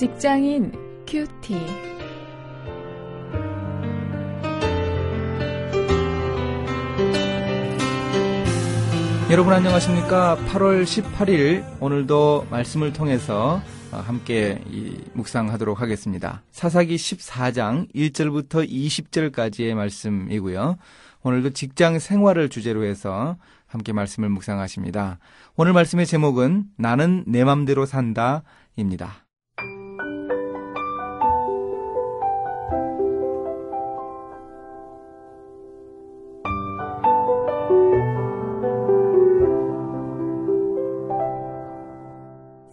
직장인 큐티. 여러분 안녕하십니까? 8월 18일 오늘도 말씀을 통해서 함께 묵상하도록 하겠습니다. 사사기 14장 1절부터 20절까지의 말씀이고요. 오늘도 직장 생활을 주제로 해서 함께 말씀을 묵상하십니다. 오늘 말씀의 제목은 나는 내 맘대로 산다입니다.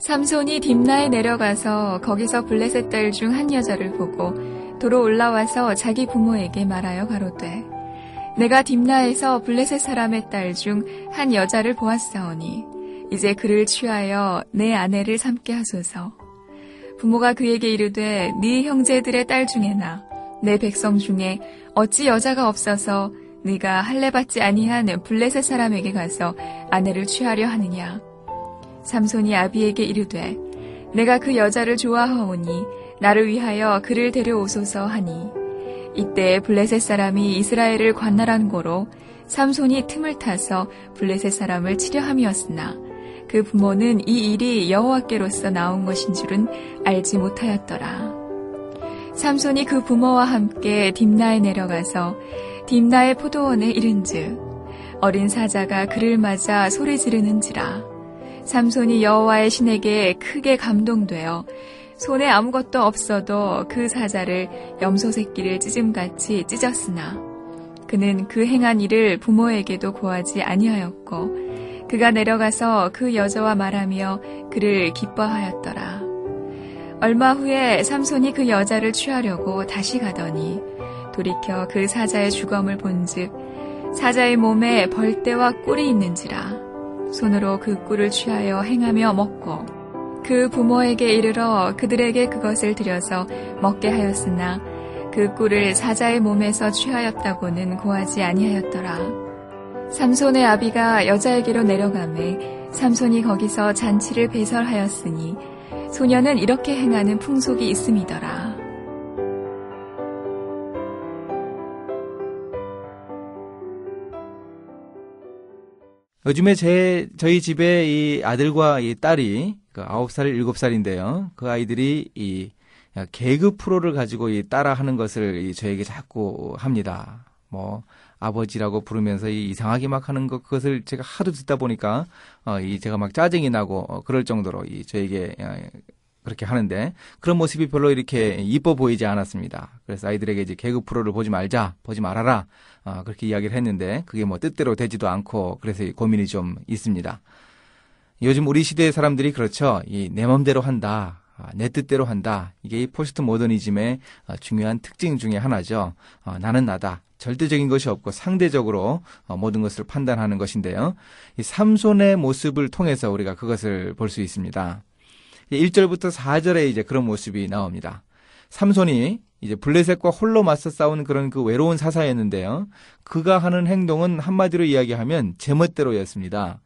삼손이 딥나에 내려가서 거기서 블레셋 딸 중 한 여자를 보고 도로 올라와서 자기 부모에게 말하여 가로되 내가 딥나에서 블레셋 사람의 딸 중 한 여자를 보았사오니 이제 그를 취하여 내 아내를 삼게 하소서. 부모가 그에게 이르되 네 형제들의 딸 중에나 내 백성 중에 어찌 여자가 없어서 네가 할례 받지 아니한 블레셋 사람에게 가서 아내를 취하려 하느냐 삼손이 아비에게 이르되 내가 그 여자를 좋아하오니 나를 위하여 그를 데려오소서 하니 이때 블레셋 사람이 이스라엘을 관날한 고로 삼손이 틈을 타서 블레셋 사람을 치려 함이었으나 그 부모는 이 일이 여호와께로서 나온 것인 줄은 알지 못하였더라. 삼손이 그 부모와 함께 딥나에 내려가서 딥나의 포도원에 이른즉 어린 사자가 그를 맞아 소리 지르는지라 삼손이 여호와의 신에게 크게 감동되어 손에 아무것도 없어도 그 사자를 염소 새끼를 찢음같이 찢었으나 그는 그 행한 일을 부모에게도 고하지 아니하였고 그가 내려가서 그 여자와 말하며 그를 기뻐하였더라. 얼마 후에 삼손이 그 여자를 취하려고 다시 가더니 돌이켜 그 사자의 주검을 본즉 사자의 몸에 벌떼와 꿀이 있는지라 손으로 그 꿀을 취하여 행하며 먹고 그 부모에게 이르러 그들에게 그것을 들여서 먹게 하였으나 그 꿀을 사자의 몸에서 취하였다고는 고하지 아니하였더라. 삼손의 아비가 여자에게로 내려가매 삼손이 거기서 잔치를 배설하였으니 소녀는 이렇게 행하는 풍속이 있음이더라. 요즘에 제 저희 집에 이 아들과 이 딸이 그 9살, 7살인데요. 그 아이들이 이 개그 프로를 가지고 이 따라하는 것을 이 저에게 자꾸 합니다. 뭐 아버지라고 부르면서 이 이상하게 막 하는 것 그것을 제가 하도 듣다 보니까 어 이 제가 막 짜증이 나고 어 그럴 정도로 이 저에게 어, 그렇게 하는데 그런 모습이 별로 이렇게 이뻐 보이지 않았습니다. 그래서 아이들에게 이제 개그 프로를 보지 말자, 보지 말아라 어, 그렇게 이야기를 했는데 그게 뭐 뜻대로 되지도 않고 그래서 고민이 좀 있습니다. 요즘 우리 시대의 사람들이 그렇죠. 이 내 맘대로 한다. 아, 내 뜻대로 한다. 이게 이 포스트 모더니즘의 어, 중요한 특징 중의 하나죠. 어, 나는 나다. 절대적인 것이 없고 상대적으로 모든 것을 판단하는 것인데요. 이 삼손의 모습을 통해서 우리가 그것을 볼 수 있습니다. 1절부터 4절에 이제 그런 모습이 나옵니다. 삼손이 이제 블레셋과 홀로 맞서 싸우는 그런 그 외로운 사사였는데요. 그가 하는 행동은 한마디로 이야기하면 제멋대로였습니다.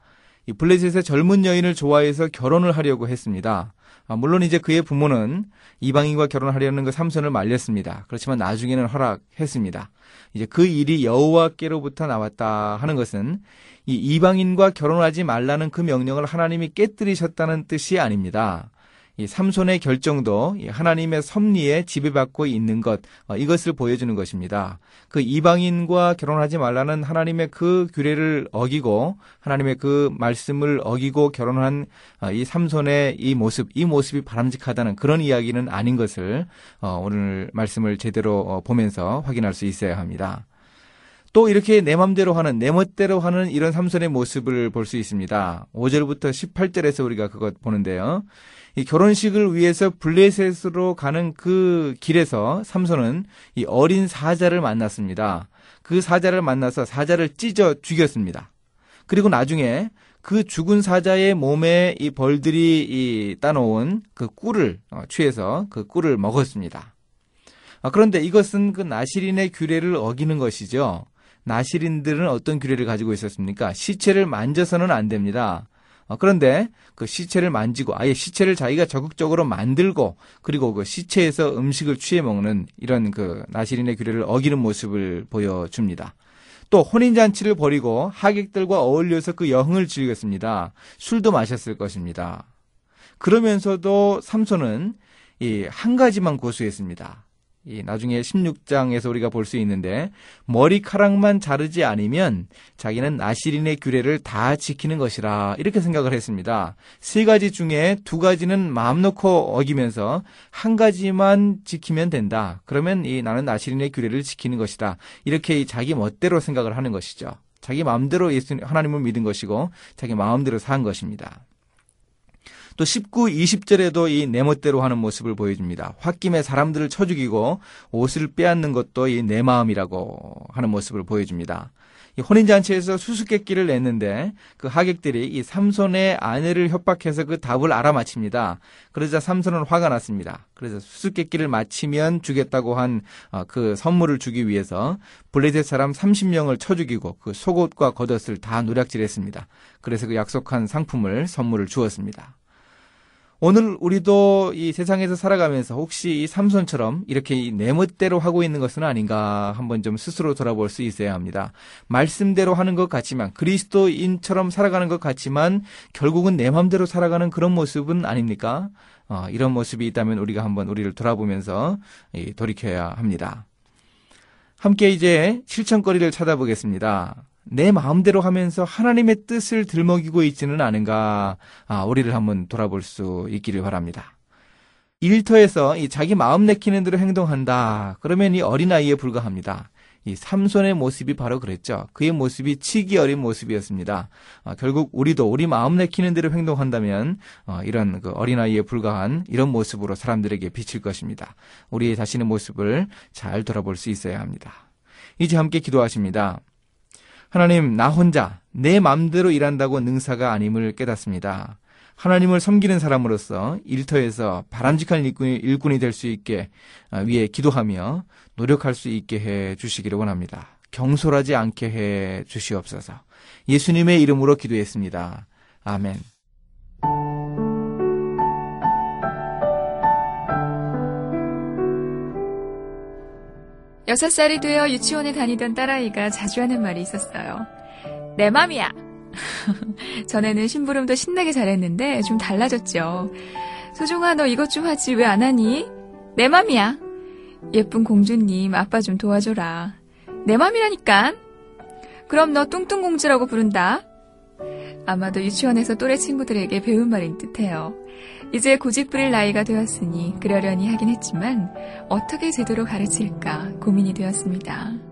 이 블레셋의 젊은 여인을 좋아해서 결혼을 하려고 했습니다. 아, 물론 이제 그의 부모는 이방인과 결혼하려는 그 삼손을 말렸습니다. 그렇지만 나중에는 허락했습니다. 이제 그 일이 여호와께로부터 나왔다 하는 것은 이 이방인과 결혼하지 말라는 그 명령을 하나님이 깨뜨리셨다는 뜻이 아닙니다. 이 삼손의 결정도 하나님의 섭리에 지배받고 있는 것 어, 이것을 보여주는 것입니다. 그 이방인과 결혼하지 말라는 하나님의 그 규례를 어기고 하나님의 그 말씀을 어기고 결혼한 어, 이 삼손의 이 모습 이 모습이 바람직하다는 그런 이야기는 아닌 것을 어, 오늘 말씀을 제대로 보면서 확인할 수 있어야 합니다. 또 이렇게 내 맘대로 하는 내 멋대로 하는 이런 삼손의 모습을 볼 수 있습니다. 5절부터 18절에서 우리가 그것 보는데요. 이 결혼식을 위해서 블레셋으로 가는 그 길에서 삼손은 이 어린 사자를 만났습니다. 그 사자를 만나서 사자를 찢어 죽였습니다. 그리고 나중에 그 죽은 사자의 몸에 이 벌들이 이 따놓은 그 꿀을 어, 취해서 그 꿀을 먹었습니다. 아, 그런데 이것은 그 나시린의 규례를 어기는 것이죠. 나시린들은 어떤 규례를 가지고 있었습니까? 시체를 만져서는 안 됩니다. 어, 그런데 그 시체를 만지고 아예 시체를 자기가 적극적으로 만들고 그리고 그 시체에서 음식을 취해 먹는 이런 그 나시린의 규례를 어기는 모습을 보여줍니다. 또 혼인잔치를 벌이고 하객들과 어울려서 그 여흥을 즐겼습니다. 술도 마셨을 것입니다. 그러면서도 삼손은 이 한 가지만 고수했습니다. 이 나중에 16장에서 우리가 볼 수 있는데 머리카락만 자르지 않으면 자기는 나시린의 규례를 다 지키는 것이라 이렇게 생각을 했습니다. 세 가지 중에 두 가지는 마음 놓고 어기면서 한 가지만 지키면 된다. 그러면 이 나는 나시린의 규례를 지키는 것이다. 이렇게 자기 멋대로 생각을 하는 것이죠. 자기 마음대로 예수 하나님을 믿은 것이고 자기 마음대로 산 것입니다. 또 19, 20절에도 이 내 멋대로 하는 모습을 보여줍니다. 홧김에 사람들을 쳐 죽이고 옷을 빼앗는 것도 이 내 마음이라고 하는 모습을 보여줍니다. 이 혼인잔치에서 수수께끼를 냈는데 그 하객들이 이 삼손의 아내를 협박해서 그 답을 알아맞힙니다. 그러자 삼손은 화가 났습니다. 그래서 수수께끼를 마치면 주겠다고 한그 어, 선물을 주기 위해서 블레셋 사람 30명을 쳐 죽이고 그 속옷과 겉옷을 다 노략질했습니다. 그래서 그 약속한 상품을 선물을 주었습니다. 오늘 우리도 이 세상에서 살아가면서 혹시 이 삼손처럼 이렇게 내 멋대로 하고 있는 것은 아닌가 한번 좀 스스로 돌아볼 수 있어야 합니다. 말씀대로 하는 것 같지만 그리스도인처럼 살아가는 것 같지만 결국은 내 마음대로 살아가는 그런 모습은 아닙니까? 어, 이런 모습이 있다면 우리가 한번 우리를 돌아보면서 돌이켜야 합니다. 함께 이제 실천거리를 찾아보겠습니다. 내 마음대로 하면서 하나님의 뜻을 들먹이고 있지는 않은가, 아, 우리를 한번 돌아볼 수 있기를 바랍니다. 일터에서 이 자기 마음 내키는 대로 행동한다. 그러면 이 어린아이에 불과합니다. 이 삼손의 모습이 바로 그랬죠. 그의 모습이 치기 어린 모습이었습니다. 아, 결국 우리도 우리 마음 내키는 대로 행동한다면 어, 이런 그 어린아이에 불과한 이런 모습으로 사람들에게 비칠 것입니다. 우리 자신의 모습을 잘 돌아볼 수 있어야 합니다. 이제 함께 기도하십니다. 하나님, 나 혼자 내 맘대로 일한다고 능사가 아님을 깨닫습니다. 하나님을 섬기는 사람으로서 일터에서 바람직한 일꾼이, 일꾼이 될 수 있게 아, 위해 기도하며 노력할 수 있게 해 주시기를 원합니다. 경솔하지 않게 해 주시옵소서. 예수님의 이름으로 기도했습니다. 아멘. 여섯 살이 되어 유치원에 다니던 딸아이가 자주 하는 말이 있었어요. 내 맘이야. 전에는 심부름도 신나게 잘했는데 좀 달라졌죠. 소중아 너 이것 좀 하지 왜 안 하니? 내 맘이야. 예쁜 공주님 아빠 좀 도와줘라. 내 맘이라니까. 그럼 너 뚱뚱공주라고 부른다. 아마도 유치원에서 또래 친구들에게 배운 말인 듯해요. 이제 고집 부릴 나이가 되었으니 그러려니 하긴 했지만 어떻게 제대로 가르칠까 고민이 되었습니다.